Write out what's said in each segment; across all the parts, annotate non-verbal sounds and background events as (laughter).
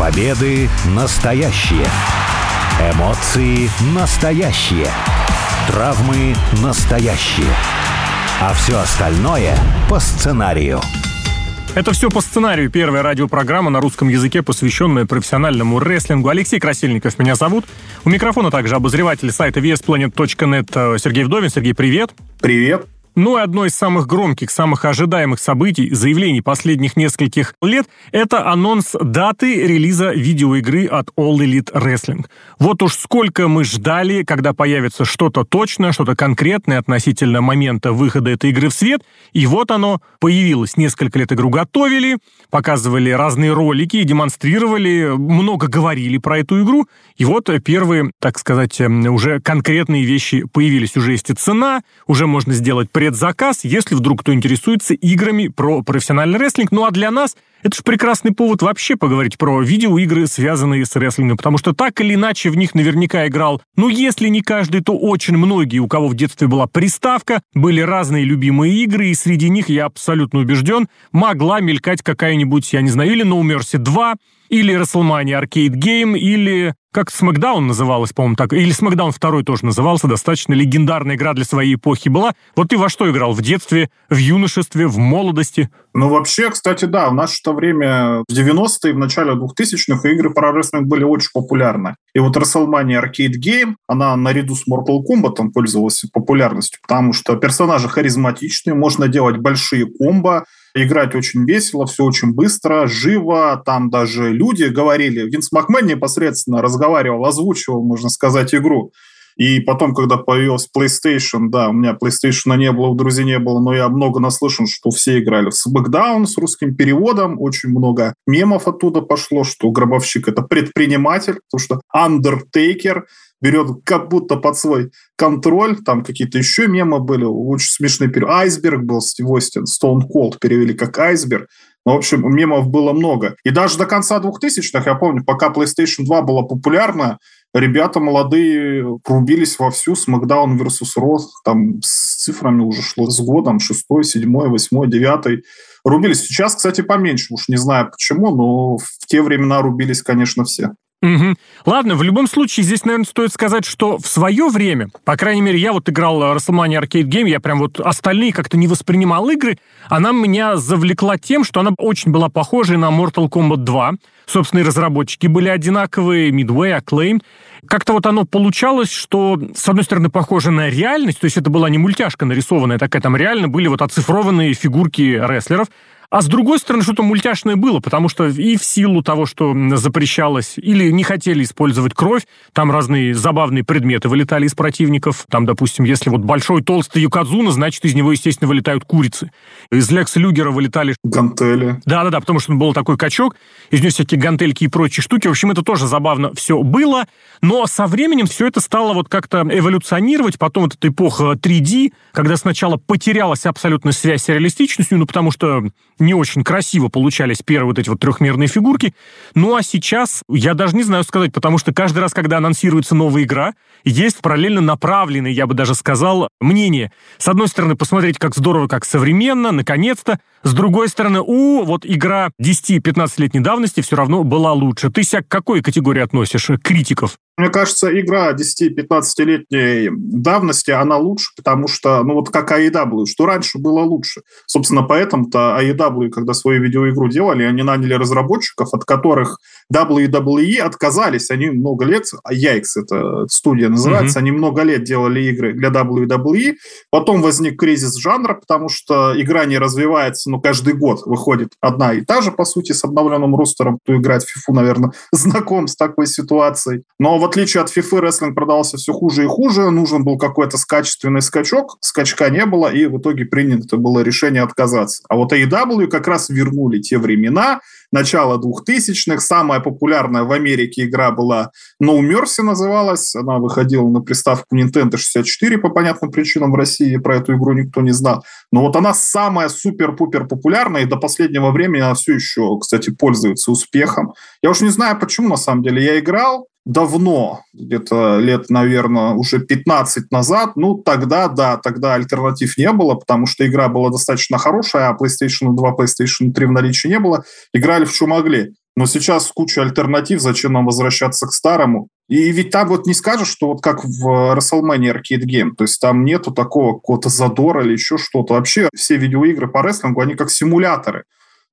Победы настоящие. Эмоции настоящие. Травмы настоящие. А все остальное по сценарию. Это все по сценарию. Первая радиопрограмма на русском языке, посвященная профессиональному рестлингу. Алексей Красильников меня зовут. У микрофона также обозреватель сайта vsplanet.net Сергей Вдовин. Сергей, привет. Привет. Ну и одно из самых громких, самых ожидаемых событий, заявлений последних нескольких лет – это анонс даты релиза видеоигры от All Elite Wrestling. Вот уж сколько мы ждали, когда появится что-то точное, что-то конкретное относительно момента выхода этой игры в свет, и вот оно появилось. Несколько лет игру готовили, показывали разные ролики, демонстрировали, много говорили про эту игру, и вот первые, так сказать, уже конкретные вещи появились. Уже есть и цена, уже можно сделать предзаказ, если вдруг кто интересуется играми про профессиональный рестлинг. Ну а для нас это же прекрасный повод вообще поговорить про видеоигры, связанные с рестлингом, потому что так или иначе в них наверняка играл, ну если не каждый, то очень многие, у кого в детстве была приставка, были разные любимые игры, и среди них, я абсолютно убежден, могла мелькать какая-нибудь, я не знаю, или No Mercy 2, или WrestleMania Arcade Game, или как SmackDown называлась, по-моему, так, или SmackDown 2 тоже назывался, достаточно легендарная игра для своей эпохи была. Вот ты во что играл? В детстве, в юношестве, в молодости? Ну, вообще, кстати, да, в наше то время, в 90-е, в начале 2000-х, игры про рестлинг были очень популярны. И вот WrestleMania Arcade Game, она наряду с Mortal Kombat там пользовалась популярностью, потому что персонажи харизматичные, можно делать большие комбо, играть очень весело, все очень быстро, живо. Там даже люди говорили, Винс Макмен непосредственно разговаривал, озвучивал, можно сказать, игру. И потом, когда появился PlayStation, да, у меня PlayStation не было, у друзей не было, но я много наслышан, что все играли в SmackDown с русским переводом, очень много мемов оттуда пошло, что Гробовщик — это предприниматель, потому что Undertaker берет как будто под свой контроль, там какие-то еще мемы были, очень смешные. Айсберг был Стив Остин, Stone Cold перевели как айсберг. Ну, в общем, мемов было много. И даже до конца 2000-х, я помню, пока PlayStation 2 была популярна, ребята молодые рубились вовсю с Макдаун versus Raw, там с цифрами уже шло с годом, шестой, седьмой, восьмой, девятый. Рубились. Сейчас, кстати, поменьше, уж не знаю почему, но в те времена рубились, конечно, все. Угу. Ладно, в любом случае, здесь, наверное, стоит сказать, что в свое время, по крайней мере, я вот играл WrestleMania Arcade Game, я прям вот остальные как-то не воспринимал игры, она меня завлекла тем, что она очень была похожа на Mortal Kombat 2. Собственно, и разработчики были одинаковые, Midway, Acclaim. Как-то вот оно получалось, что, с одной стороны, похоже на реальность, то есть это была не мультяшка нарисованная такая, там реально были вот оцифрованные фигурки рестлеров, а с другой стороны, что-то мультяшное было, потому что и в силу того, что запрещалось, или не хотели использовать кровь, там разные забавные предметы вылетали из противников. Там, допустим, если вот большой толстый юкадзуна, значит, из него, естественно, вылетают курицы. Из Лекса Люгера вылетали... Гантели. Да-да-да, потому что он был такой качок, из него всякие гантельки и прочие штуки. В общем, это тоже забавно все было. Но со временем все это стало вот как-то эволюционировать. Потом вот эта эпоха 3D, когда сначала потерялась абсолютно связь с реалистичностью, ну, потому что не очень красиво получались первые вот эти вот трехмерные фигурки. Ну а сейчас я даже не знаю сказать, потому что каждый раз, когда анонсируется новая игра, есть параллельно направленные, я бы даже сказал, мнение. С одной стороны, посмотреть, как здорово, как современно, наконец-то. С другой стороны, у, вот игра 10-15-летней давности все равно была лучше. Ты себя к какой категории относишь критиков? Мне кажется, игра 10-15-летней давности, она лучше, потому что, ну вот как AEW, что раньше было лучше. Собственно, поэтому-то AEW, когда свою видеоигру делали, они наняли разработчиков, от которых WWE отказались. Они много лет, Яйкс это студия называется, mm-hmm. они много лет делали игры для WWE. Потом возник кризис жанра, потому что игра не развивается, ну, каждый год выходит одна и та же, по сути, с обновленным ростером. Кто играет в FIFA, наверное, (laughs) знаком с такой ситуацией. Но вот отличие от FIFA, рестлинг продавался все хуже и хуже, нужен был какой-то качественный скачок, скачка не было, и в итоге принято было решение отказаться. А вот AEW как раз вернули те времена, начало 2000-х, самая популярная в Америке игра была No Mercy называлась, она выходила на приставку Nintendo 64 по понятным причинам в России, про эту игру никто не знал, но вот она самая супер-пупер популярная, и до последнего времени она все еще, кстати, пользуется успехом. Я уж не знаю, почему, на самом деле. Я играл, давно, где-то лет, наверное, уже 15 назад, ну, тогда, да, тогда альтернатив не было, потому что игра была достаточно хорошая, а PlayStation 2, PlayStation 3 в наличии не было, играли в что могли. Но сейчас куча альтернатив, зачем нам возвращаться к старому? И ведь там вот не скажешь, что вот как в WrestleMania Arcade Game, то есть там нету такого какого-то задора или еще что-то. Вообще все видеоигры по рестлингу, они как симуляторы.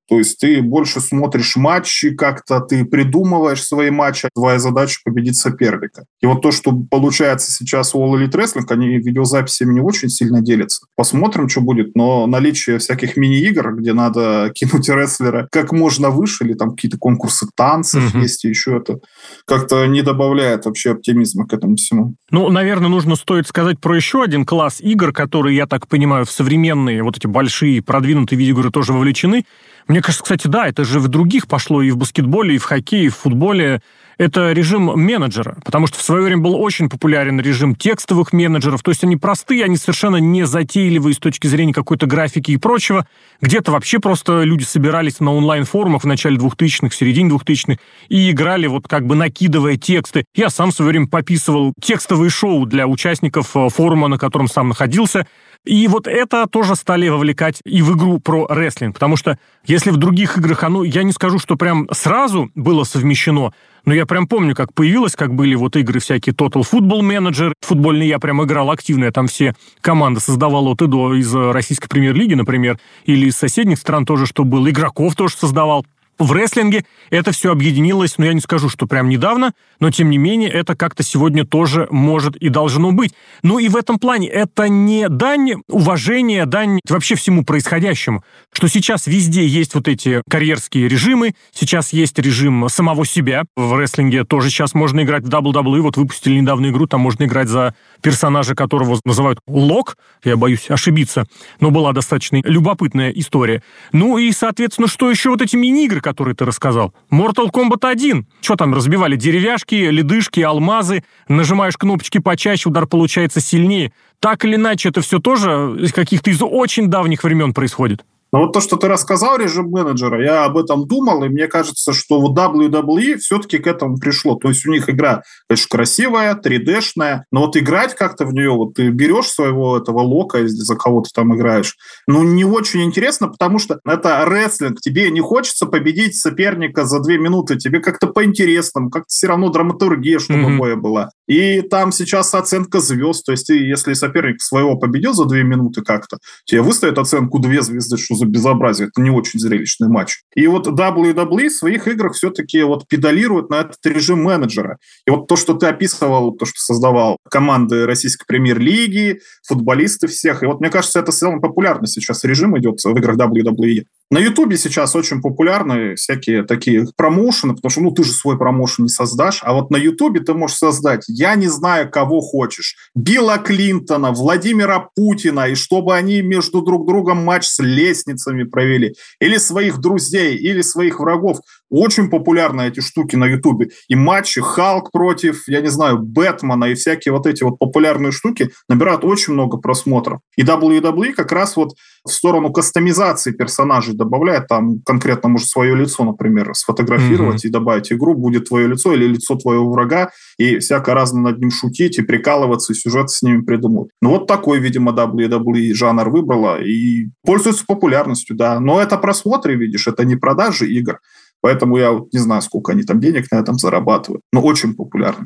То есть ты больше смотришь матчи, как-то ты придумываешь свои матчи, твоя задача победить соперника. И вот то, что получается сейчас у All Elite Wrestling, они видеозаписями не очень сильно делятся. Посмотрим, что будет, но наличие всяких мини-игр, где надо (laughs) кинуть рестлера как можно выше, или там какие-то конкурсы танцев mm-hmm. есть, и еще это, как-то не добавляет вообще оптимизма к этому всему. Ну, наверное, нужно стоит сказать про еще один класс игр, которые, я так понимаю, в современные вот эти большие продвинутые видеоигры тоже вовлечены. Мне кажется, кстати, да, это же в других пошло и в баскетболе, и в хоккее, и в футболе. Это режим менеджера, потому что в свое время был очень популярен режим текстовых менеджеров, то есть они простые, они совершенно не затейливые с точки зрения какой-то графики и прочего. Где-то вообще просто люди собирались на онлайн-форумах в начале 2000-х, в середине 2000-х и играли вот как бы накидывая тексты. Я сам в свое время пописывал текстовые шоу для участников э, форума, на котором сам находился. И вот это тоже стали вовлекать и в игру про рестлинг, потому что если в других играх оно, я не скажу, что прям сразу было совмещено, но я прям помню, как появилось, как были вот игры всякие Total Football Manager, футбольный я прям играл активно, я там все команды создавал от и до из российской премьер-лиги, например, или из соседних стран тоже, что было, игроков тоже создавал. В рестлинге это все объединилось, но я не скажу, что прям недавно, но тем не менее это как-то сегодня тоже может и должно быть. Ну и в этом плане это не дань уважения, дань вообще всему происходящему, что сейчас везде есть вот эти карьерские режимы, сейчас есть режим самого себя. В рестлинге тоже сейчас можно играть в WWE, вот выпустили недавно игру, там можно играть за персонажа, которого называют Лок, я боюсь ошибиться, но была достаточно любопытная история. Ну и, соответственно, что еще вот эти мини-игры, которые ты рассказал? Mortal Kombat 1. Что там, разбивали деревяшки, ледышки, алмазы, нажимаешь кнопочки почаще, удар получается сильнее. Так или иначе, это все тоже из каких-то из очень давних времен происходит. Но вот то, что ты рассказал, режим менеджера, я об этом думал, и мне кажется, что вот WWE все-таки к этому пришло. То есть у них игра, конечно, красивая, 3D-шная, но вот играть как-то в нее, вот ты берешь своего этого лока, если за кого то там играешь, ну, не очень интересно, потому что это рестлинг, тебе не хочется победить соперника за две минуты, тебе как-то по-интересному, как-то все равно драматургия, чтобы mm-hmm. боя была. И там сейчас оценка звезд, то есть ты, если соперник своего победил за две минуты как-то, тебе выставят оценку две звезды, что за безобразие. Это не очень зрелищный матч. И вот WWE в своих играх все-таки вот педалирует на этот режим менеджера. И вот то, что ты описывал, то, что создавал команды российской премьер-лиги, футболисты всех, и вот мне кажется, это самый популярный сейчас режим идет в играх WWE. На Ютубе сейчас очень популярны всякие такие промоушены, потому что, ну, ты же свой промоушен не создашь, а вот на Ютубе ты можешь создать, я не знаю, кого хочешь, Билла Клинтона, Владимира Путина, и чтобы они между друг другом матч с лестницами провели, или своих друзей, или своих врагов. Очень популярны эти штуки на Ютубе. И матчи Халк против, я не знаю, Бэтмена и всякие вот эти вот популярные штуки набирают очень много просмотров. И WWE как раз вот в сторону кастомизации персонажей добавляет, там конкретно может свое лицо, например, сфотографировать mm-hmm. и добавить игру, будет твое лицо или лицо твоего врага, и всяко разно над ним шутить и прикалываться, и сюжет с ними придумать. Ну вот такой, видимо, WWE жанр выбрала и пользуется популярностью, да. Но это просмотры, видишь, это не продажи игр. Поэтому я не знаю, сколько они там денег на этом зарабатывают. Но очень популярно.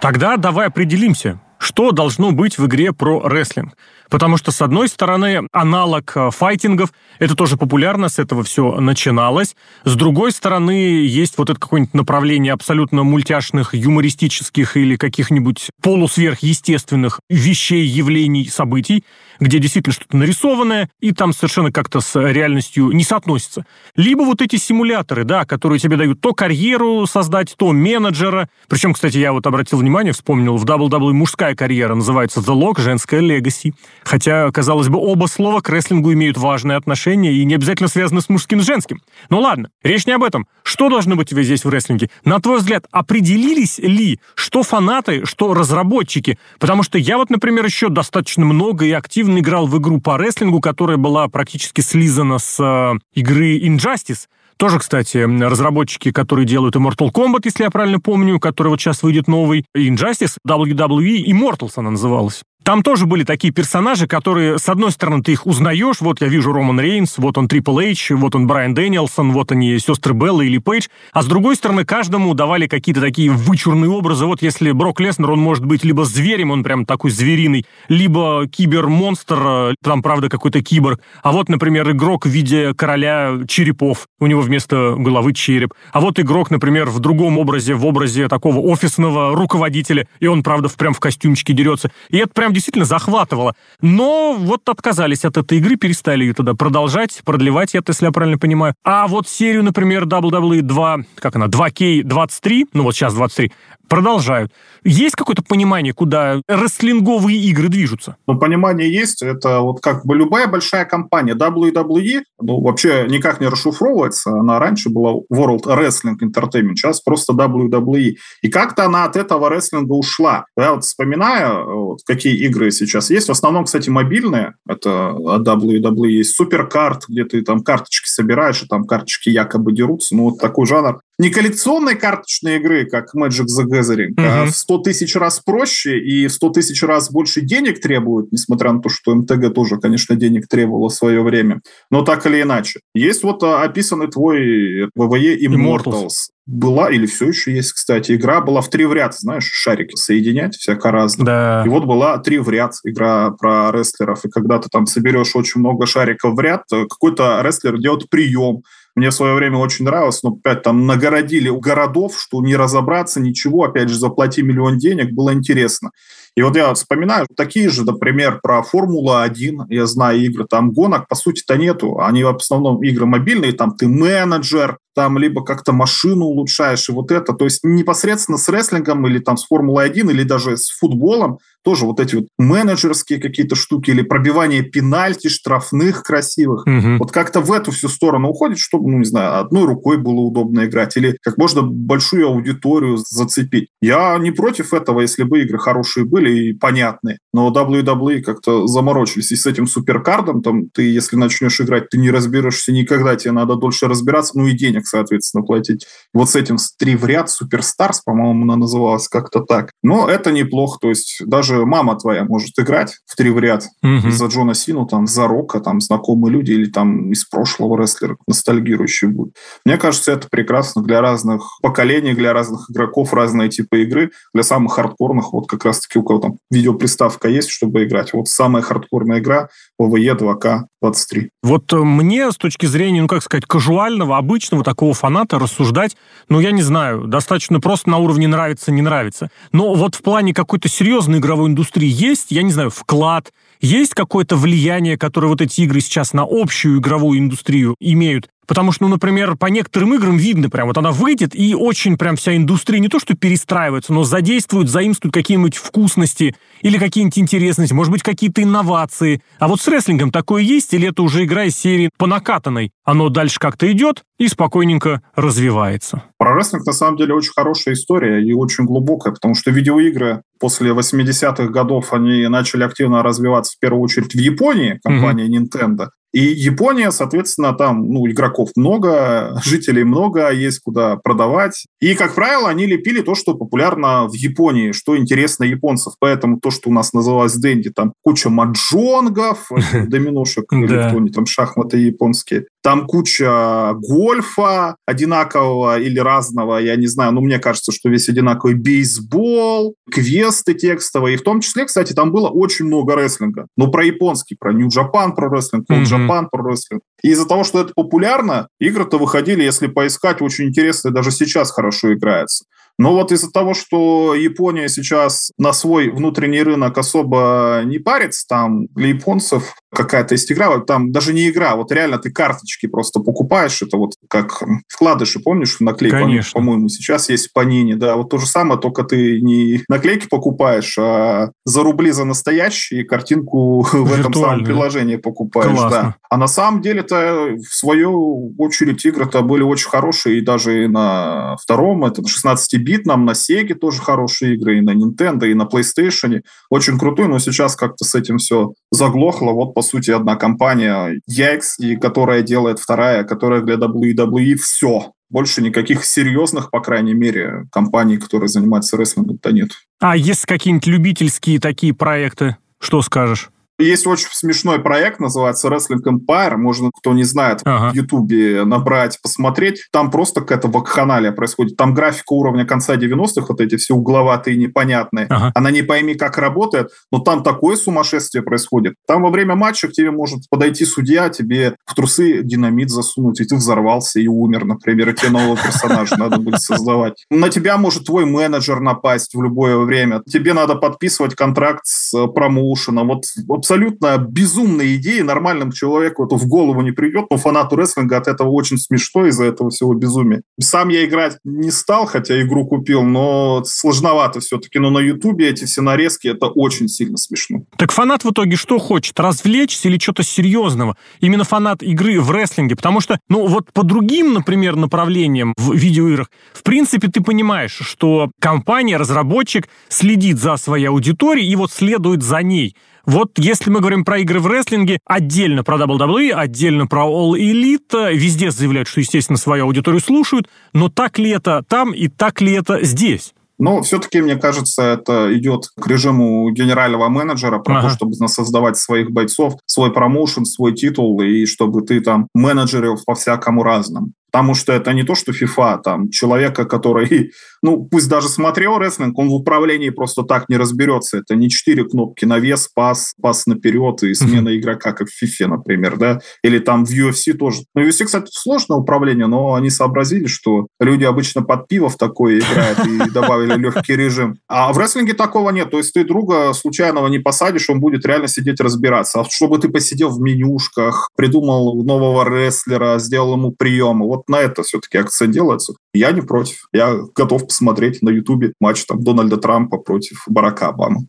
Тогда давай определимся, что должно быть в игре про рестлинг. Потому что, с одной стороны, аналог э, файтингов, это тоже популярно, с этого все начиналось. С другой стороны, есть вот это какое-нибудь направление абсолютно мультяшных, юмористических или каких-нибудь полусверхъестественных вещей, явлений, событий, где действительно что-то нарисованное, и там совершенно как-то с реальностью не соотносится. Либо вот эти симуляторы, да, которые тебе дают то карьеру создать, то менеджера. Причем, кстати, я вот обратил внимание, вспомнил, в WWE мужская карьера называется The Lock, женская Legacy. Хотя, казалось бы, оба слова к рестлингу имеют важное отношение и не обязательно связаны с мужским и женским. Ну ладно, речь не об этом. Что должно быть у тебя здесь в рестлинге? На твой взгляд, определились ли, что фанаты, что разработчики? Потому что я вот, например, еще достаточно много и активно играл в игру по рестлингу, которая была практически слизана с э, игры Injustice. Тоже, кстати, разработчики, которые делают Immortal Kombat, если я правильно помню, который вот сейчас выйдет новый, Injustice, WWE, Immortals она называлась. Там тоже были такие персонажи, которые, с одной стороны, ты их узнаешь, вот я вижу Роман Рейнс, вот он Трипл Эйч, вот он Брайан Дэниелсон, вот они сестры Белла или Пейдж, а с другой стороны, каждому давали какие-то такие вычурные образы. Вот если Брок Леснер, он может быть либо зверем, он прям такой звериный, либо кибермонстр, там, правда, какой-то киборг. А вот, например, игрок в виде короля черепов, у него вместо головы череп. А вот игрок, например, в другом образе, в образе такого офисного руководителя, и он, правда, прям в костюмчике дерется. И это прям действительно захватывало. Но вот отказались от этой игры, перестали ее тогда продолжать, продлевать, это, если я правильно понимаю. А вот серию, например, WWE 2, как она, 2K23, ну вот сейчас 23, продолжают. Есть какое-то понимание, куда рестлинговые игры движутся? Ну, понимание есть. Это вот как бы любая большая компания. WWE, ну, вообще никак не расшифровывается. Она раньше была World Wrestling Entertainment, сейчас просто WWE. И как-то она от этого рестлинга ушла. Я вот вспоминаю, вот, какие игры сейчас есть. В основном, кстати, мобильные. Это WWE есть Суперкарт, где ты там карточки собираешь, и там карточки якобы дерутся. Ну, вот такой жанр не коллекционной карточной игры, как Magic the Gathering, mm-hmm. а в 100 тысяч раз проще и в 100 тысяч раз больше денег требует, несмотря на то, что МТГ тоже, конечно, денег требовало в свое время. Но так или иначе. Есть вот а, описанный твой ВВЕ Immortals. Immortals. Была или все еще есть, кстати, игра была в три в ряд, знаешь, шарики соединять всяко разно. Да. И вот была три в ряд игра про рестлеров. И когда ты там соберешь очень много шариков в ряд, какой-то рестлер делает прием, мне в свое время очень нравилось, но опять там нагородили городов, что не разобраться, ничего, опять же, заплати миллион денег, было интересно. И вот я вспоминаю такие же, например, про Формула-1, я знаю игры, там гонок, по сути-то нету, они в основном игры мобильные, там ты менеджер, там либо как-то машину улучшаешь, и вот это, то есть непосредственно с рестлингом или там с Формулой-1 или даже с футболом тоже вот эти вот менеджерские какие-то штуки или пробивание пенальти, штрафных красивых. Угу. Вот как-то в эту всю сторону уходит, чтобы, ну, не знаю, одной рукой было удобно играть или как можно большую аудиторию зацепить. Я не против этого, если бы игры хорошие были и понятные. Но WWE как-то заморочились. И с этим суперкардом, там, ты, если начнешь играть, ты не разберешься никогда, тебе надо дольше разбираться, ну и денег, соответственно, платить. Вот с этим три в ряд, Суперстарс, по-моему, она называлась как-то так. Но это неплохо, то есть даже мама твоя может играть в три в ряд угу. за Джона Сину, там, за Рока, там, знакомые люди или там из прошлого рестлера ностальгирующие будут. Мне кажется, это прекрасно для разных поколений, для разных игроков, разные типы игры, для самых хардкорных, вот как раз-таки у кого там видеоприставка есть, чтобы играть. Вот самая хардкорная игра ОВЕ 2К23. Вот э, мне с точки зрения, ну как сказать, кажуального, обычного такого фаната рассуждать, ну я не знаю, достаточно просто на уровне нравится, не нравится. Но вот в плане какой-то серьезной игровой индустрии есть, я не знаю, вклад, есть какое-то влияние, которое вот эти игры сейчас на общую игровую индустрию имеют? Потому что, ну, например, по некоторым играм видно прям, вот она выйдет, и очень прям вся индустрия не то что перестраивается, но задействует, заимствует какие-нибудь вкусности или какие-нибудь интересности, может быть, какие-то инновации. А вот с рестлингом такое есть, или это уже игра из серии по накатанной? Оно дальше как-то идет и спокойненько развивается. Про рестлинг, на самом деле, очень хорошая история и очень глубокая, потому что видеоигры после 80-х годов, они начали активно развиваться в первую очередь в Японии, компания mm-hmm. Nintendo. И Япония, соответственно, там ну, игроков много, (laughs) жителей много, есть куда продавать. И, как правило, они лепили то, что популярно в Японии, что интересно японцев. Поэтому то, что у нас называлось Дэнди, там куча маджонгов, (laughs) доминошек, или там шахматы японские. Там куча гольфа одинакового или разного, я не знаю, но мне кажется, что весь одинаковый бейсбол, квесты текстовые. И в том числе, кстати, там было очень много рестлинга. Но про японский, про Japan, про рестлинг, mm-hmm. Japan, про рестлинг. И из-за того, что это популярно, игры-то выходили, если поискать, очень интересные, даже сейчас хорошо играется. Но вот из-за того, что Япония сейчас на свой внутренний рынок особо не парится, там для японцев какая-то есть игра, там даже не игра, вот реально ты карточки просто покупаешь, это вот как вкладыши, помнишь, наклейки, Конечно. по-моему, сейчас есть по Нине, да, вот то же самое, только ты не наклейки покупаешь, а за рубли за настоящие картинку (laughs) в этом самом приложении покупаешь, Классно. да. А на самом деле-то, в свою очередь, игры-то были очень хорошие, и даже на втором, это на 16-битном, на Sega тоже хорошие игры, и на Nintendo, и на PlayStation, очень крутой, но сейчас как-то с этим все заглохло, вот по сути, одна компания, Яйкс, и которая делает вторая, которая для WWE все. Больше никаких серьезных, по крайней мере, компаний, которые занимаются рестлингом, то нет. А есть какие-нибудь любительские такие проекты? Что скажешь? Есть очень смешной проект, называется Wrestling Empire. Можно, кто не знает, ага. в Ютубе набрать, посмотреть. Там просто какая-то вакханалия происходит. Там графика уровня конца 90-х, вот эти все угловатые, непонятные. Ага. Она не пойми, как работает, но там такое сумасшествие происходит. Там во время матча к тебе может подойти судья, тебе в трусы динамит засунуть, и ты взорвался и умер, например, и тебе нового персонажа надо будет создавать. На тебя может твой менеджер напасть в любое время. Тебе надо подписывать контракт с промоушеном. Вот, вот абсолютно безумная идея, нормальному человеку это в голову не придет, но фанату рестлинга от этого очень смешно из-за этого всего безумия. Сам я играть не стал, хотя игру купил, но сложновато все-таки. Но на Ютубе эти все нарезки, это очень сильно смешно. Так фанат в итоге что хочет? Развлечься или что-то серьезного? Именно фанат игры в рестлинге, потому что, ну вот по другим, например, направлениям в видеоиграх, в принципе, ты понимаешь, что компания, разработчик следит за своей аудиторией и вот следует за ней. Вот если мы говорим про игры в рестлинге, отдельно про WWE, отдельно про All Elite, везде заявляют, что, естественно, свою аудиторию слушают, но так ли это там и так ли это здесь? Но все-таки, мне кажется, это идет к режиму генерального менеджера, про ага. то, чтобы создавать своих бойцов, свой промоушен, свой титул, и чтобы ты там менеджерил по-всякому разному. Потому что это не то, что FIFA, там, человека, который, (laughs) ну, пусть даже смотрел рестлинг, он в управлении просто так не разберется. Это не четыре кнопки на вес, пас, пас наперед и смена mm-hmm. игрока, как в FIFA, например, да? Или там в UFC тоже. Ну, UFC, кстати, сложное управление, но они сообразили, что люди обычно под пиво в такое играют и (laughs) добавили легкий режим. А в рестлинге такого нет. То есть ты друга случайного не посадишь, он будет реально сидеть разбираться. А чтобы ты посидел в менюшках, придумал нового рестлера, сделал ему приемы, вот на это все-таки акцент делается. Я не против. Я готов посмотреть на Ютубе матч там Дональда Трампа против Барака Обамы.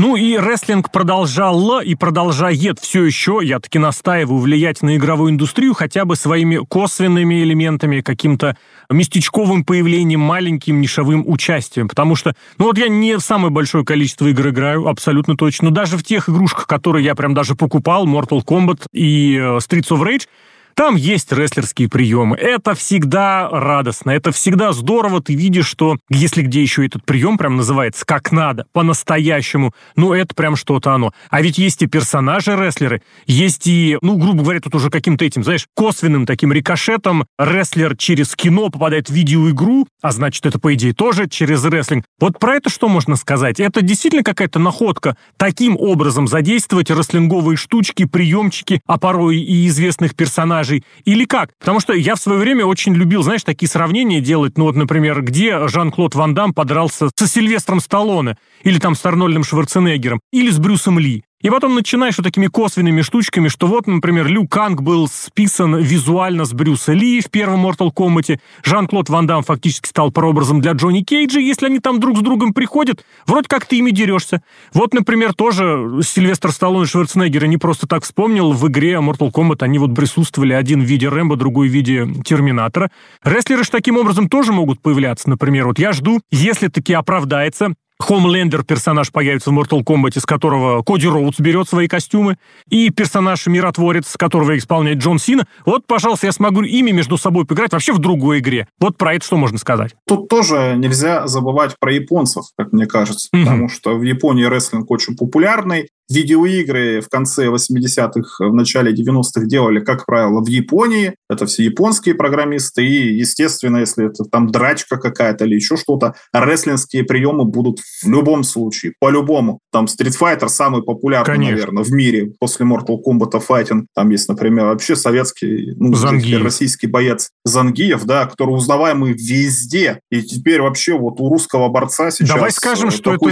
Ну и рестлинг продолжал и продолжает все еще, я таки настаиваю, влиять на игровую индустрию хотя бы своими косвенными элементами, каким-то местечковым появлением, маленьким нишевым участием. Потому что, ну вот я не в самое большое количество игр играю, абсолютно точно. Но даже в тех игрушках, которые я прям даже покупал, Mortal Kombat и э, Streets of Rage, там есть рестлерские приемы. Это всегда радостно, это всегда здорово. Ты видишь, что если где еще этот прием прям называется как надо, по-настоящему, ну это прям что-то оно. А ведь есть и персонажи-рестлеры, есть и, ну, грубо говоря, тут уже каким-то этим, знаешь, косвенным таким рикошетом рестлер через кино попадает в видеоигру, а значит, это, по идее, тоже через рестлинг. Вот про это что можно сказать? Это действительно какая-то находка таким образом задействовать рестлинговые штучки, приемчики, а порой и известных персонажей персонажей, или как? Потому что я в свое время очень любил, знаешь, такие сравнения делать, ну вот, например, где Жан-Клод Ван Дам подрался со Сильвестром Сталлоне, или там с Арнольдом Шварценеггером, или с Брюсом Ли. И потом начинаешь вот такими косвенными штучками, что вот, например, Лю Канг был списан визуально с Брюса Ли в первом Mortal Kombat, Жан-Клод Ван Дам фактически стал прообразом для Джонни Кейджа, если они там друг с другом приходят, вроде как ты ими дерешься. Вот, например, тоже Сильвестр Сталлоне и Шварценеггера не просто так вспомнил, в игре Mortal Kombat они вот присутствовали, один в виде Рэмбо, другой в виде Терминатора. Рестлеры же таким образом тоже могут появляться, например, вот я жду, если таки оправдается Хомлендер персонаж появится в Mortal Kombat, из которого Коди Роудс берет свои костюмы, и персонаж Миротворец, которого исполняет Джон Сина. Вот, пожалуйста, я смогу ими между собой поиграть вообще в другой игре. Вот про это что можно сказать? Тут тоже нельзя забывать про японцев, как мне кажется, mm-hmm. потому что в Японии рестлинг очень популярный, Видеоигры в конце 80-х, в начале 90-х делали, как правило, в Японии. Это все японские программисты. И, естественно, если это там драчка какая-то или еще что-то, рестлинские приемы будут в любом случае, по-любому. Там Street Fighter самый популярный, Конечно. наверное, в мире после Mortal Kombat Fighting. Там есть, например, вообще советский, ну, российский боец Зангиев, да, который узнаваемый везде. И теперь вообще вот у русского борца сейчас Давай скажем, что это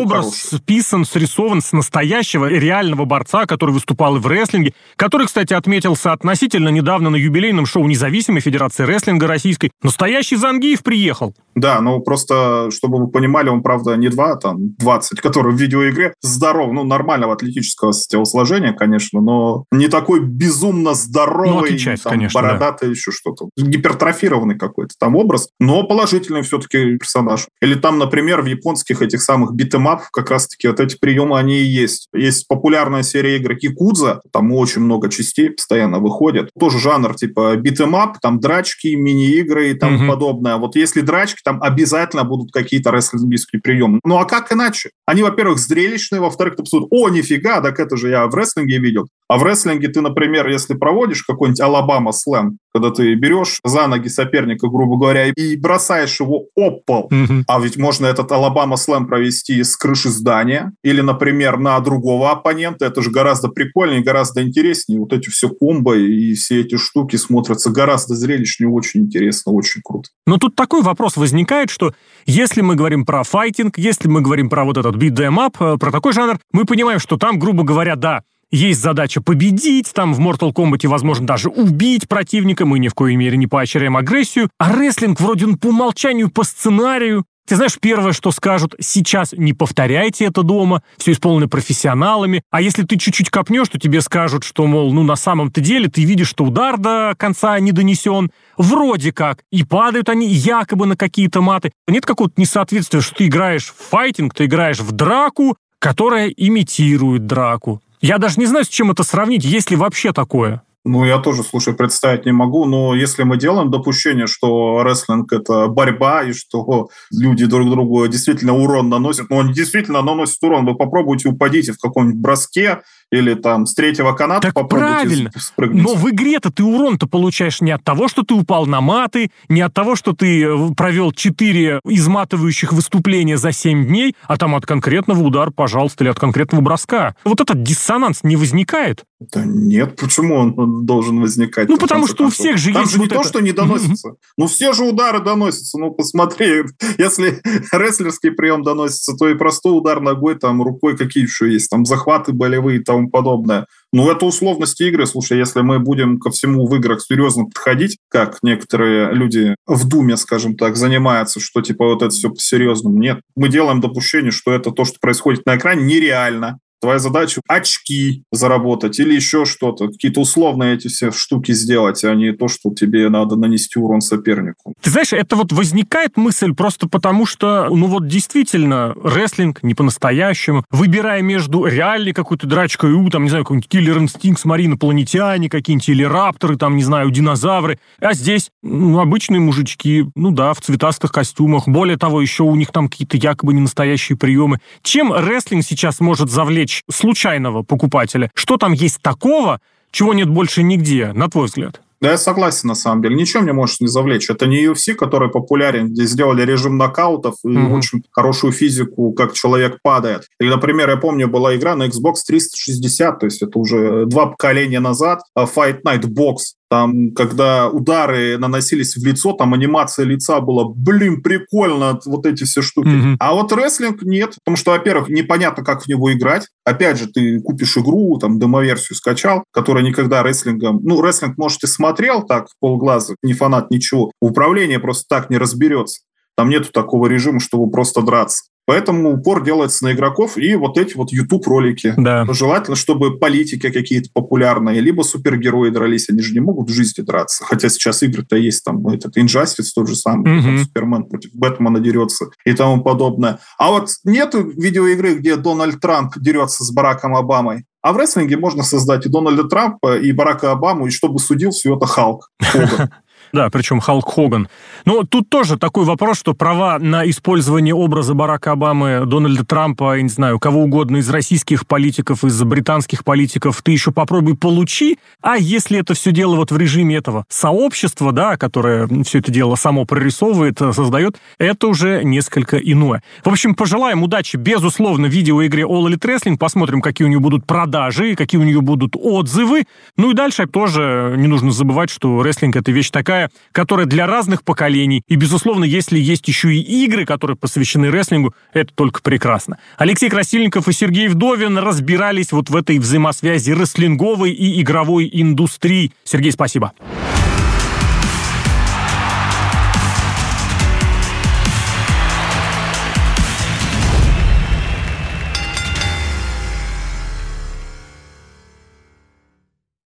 образ хороший. списан, срисован с настоящим настоящего реального борца, который выступал и в рестлинге, который, кстати, отметился относительно недавно на юбилейном шоу Независимой Федерации рестлинга российской. Настоящий Зангиев приехал. Да, ну просто, чтобы вы понимали, он, правда, не два, там, 20, который в видеоигре здоров, ну, нормального атлетического телосложения, конечно, но не такой безумно здоровый, ну, там, конечно, бородатый, да. еще что-то. Гипертрофированный какой-то там образ, но положительный все-таки персонаж. Или там, например, в японских этих самых битэмапах как раз-таки вот эти приемы, они и есть есть. Есть популярная серия игр Кикудза, там очень много частей постоянно выходит. Тоже жанр типа beat 'em up, там драчки, мини-игры и тому mm-hmm. подобное. Вот если драчки, там обязательно будут какие-то рестлингские приемы. Ну а как иначе? Они, во-первых, зрелищные, во-вторых, ты посмотришь, о, нифига, так это же я в рестлинге видел. А в рестлинге ты, например, если проводишь какой-нибудь Alabama Slam, когда ты берешь за ноги соперника, грубо говоря, и бросаешь его об пол, mm-hmm. а ведь можно этот Alabama Slam провести с крыши здания или, например, на другого оппонента, это же гораздо прикольнее, гораздо интереснее. Вот эти все комбо и все эти штуки смотрятся гораздо зрелищнее, очень интересно, очень круто. Но тут такой вопрос возникает, что если мы говорим про файтинг, если мы говорим про вот этот beat them up, э, про такой жанр, мы понимаем, что там, грубо говоря, да, есть задача победить, там в Mortal Kombat возможно даже убить противника, мы ни в коей мере не поощряем агрессию, а рестлинг вроде он по умолчанию, по сценарию, ты знаешь, первое, что скажут, сейчас не повторяйте это дома, все исполнено профессионалами, а если ты чуть-чуть копнешь, то тебе скажут, что, мол, ну на самом-то деле ты видишь, что удар до конца не донесен, вроде как, и падают они якобы на какие-то маты. Нет какого-то несоответствия, что ты играешь в файтинг, ты играешь в драку, которая имитирует драку. Я даже не знаю, с чем это сравнить, есть ли вообще такое. Ну, я тоже, слушай, представить не могу, но если мы делаем допущение, что рестлинг – это борьба, и что люди друг другу действительно урон наносят, ну, они действительно наносят урон, вы попробуйте упадите в каком-нибудь броске, или там с третьего каната так правильно. спрыгнуть. Но в игре-то ты урон-то получаешь не от того, что ты упал на маты, не от того, что ты э, провел 4 изматывающих выступления за 7 дней, а там от конкретного удара, пожалуйста, или от конкретного броска. Вот этот диссонанс не возникает? Да нет, почему он должен возникать? Ну, потому что концов? у всех же Там есть же вот не это... то, что не доносится. Mm-hmm. Ну, все же удары доносятся. Ну, посмотри, (laughs) если (laughs) рестлерский прием доносится, то и простой удар ногой, там, рукой какие еще есть, там, захваты болевые и тому подобное. Ну, это условности игры. Слушай, если мы будем ко всему в играх серьезно подходить, как некоторые люди в Думе, скажем так, занимаются, что типа вот это все по-серьезному. Нет. Мы делаем допущение, что это то, что происходит на экране, нереально. Твоя задача очки заработать или еще что-то, какие-то условные эти все штуки сделать, а не то, что тебе надо нанести урон сопернику. Ты знаешь, это вот возникает мысль просто потому, что, ну вот действительно, рестлинг не по-настоящему, выбирая между реальной какой-то драчкой, у, там, не знаю, какой-нибудь киллер инстинкт с инопланетяне, какие-нибудь или рапторы, там, не знаю, динозавры, а здесь ну, обычные мужички, ну да, в цветастых костюмах, более того, еще у них там какие-то якобы не настоящие приемы. Чем рестлинг сейчас может завлечь привлечь случайного покупателя? Что там есть такого, чего нет больше нигде, на твой взгляд? Да, я согласен, на самом деле. Ничего мне может не завлечь. Это не UFC, который популярен, где сделали режим нокаутов и mm-hmm. очень хорошую физику, как человек падает. И, например, я помню, была игра на Xbox 360, то есть это уже два поколения назад, Fight Night Box. Там, когда удары наносились в лицо, там анимация лица была, блин, прикольно, вот эти все штуки. Mm-hmm. А вот рестлинг нет, потому что, во-первых, непонятно, как в него играть. Опять же, ты купишь игру, там, демоверсию скачал, которая никогда рестлингом... Ну, рестлинг, может, и смотрел так, полглаза, не фанат, ничего. Управление просто так не разберется. Там нету такого режима, чтобы просто драться. Поэтому упор делается на игроков и вот эти вот YouTube-ролики. Да. Желательно, чтобы политики какие-то популярные, либо супергерои дрались. Они же не могут в жизни драться. Хотя сейчас игры-то есть, там, этот Injustice тот же самый, угу. Супермен против Бэтмена дерется и тому подобное. А вот нету видеоигры, где Дональд Трамп дерется с Бараком Обамой. А в рестлинге можно создать и Дональда Трампа, и Барака Обаму, и чтобы судил все это Халк. (laughs) Да, причем Халк Хоган. Но тут тоже такой вопрос, что права на использование образа Барака Обамы, Дональда Трампа, я не знаю, кого угодно из российских политиков, из британских политиков, ты еще попробуй получи, а если это все дело вот в режиме этого сообщества, да, которое все это дело само прорисовывает, создает, это уже несколько иное. В общем, пожелаем удачи, безусловно, видеоигре All Elite Wrestling, посмотрим, какие у нее будут продажи, какие у нее будут отзывы. Ну и дальше тоже не нужно забывать, что рестлинг — это вещь такая, которая для разных поколений. И, безусловно, если есть еще и игры, которые посвящены рестлингу, это только прекрасно. Алексей Красильников и Сергей Вдовин разбирались вот в этой взаимосвязи рестлинговой и игровой индустрии. Сергей, спасибо.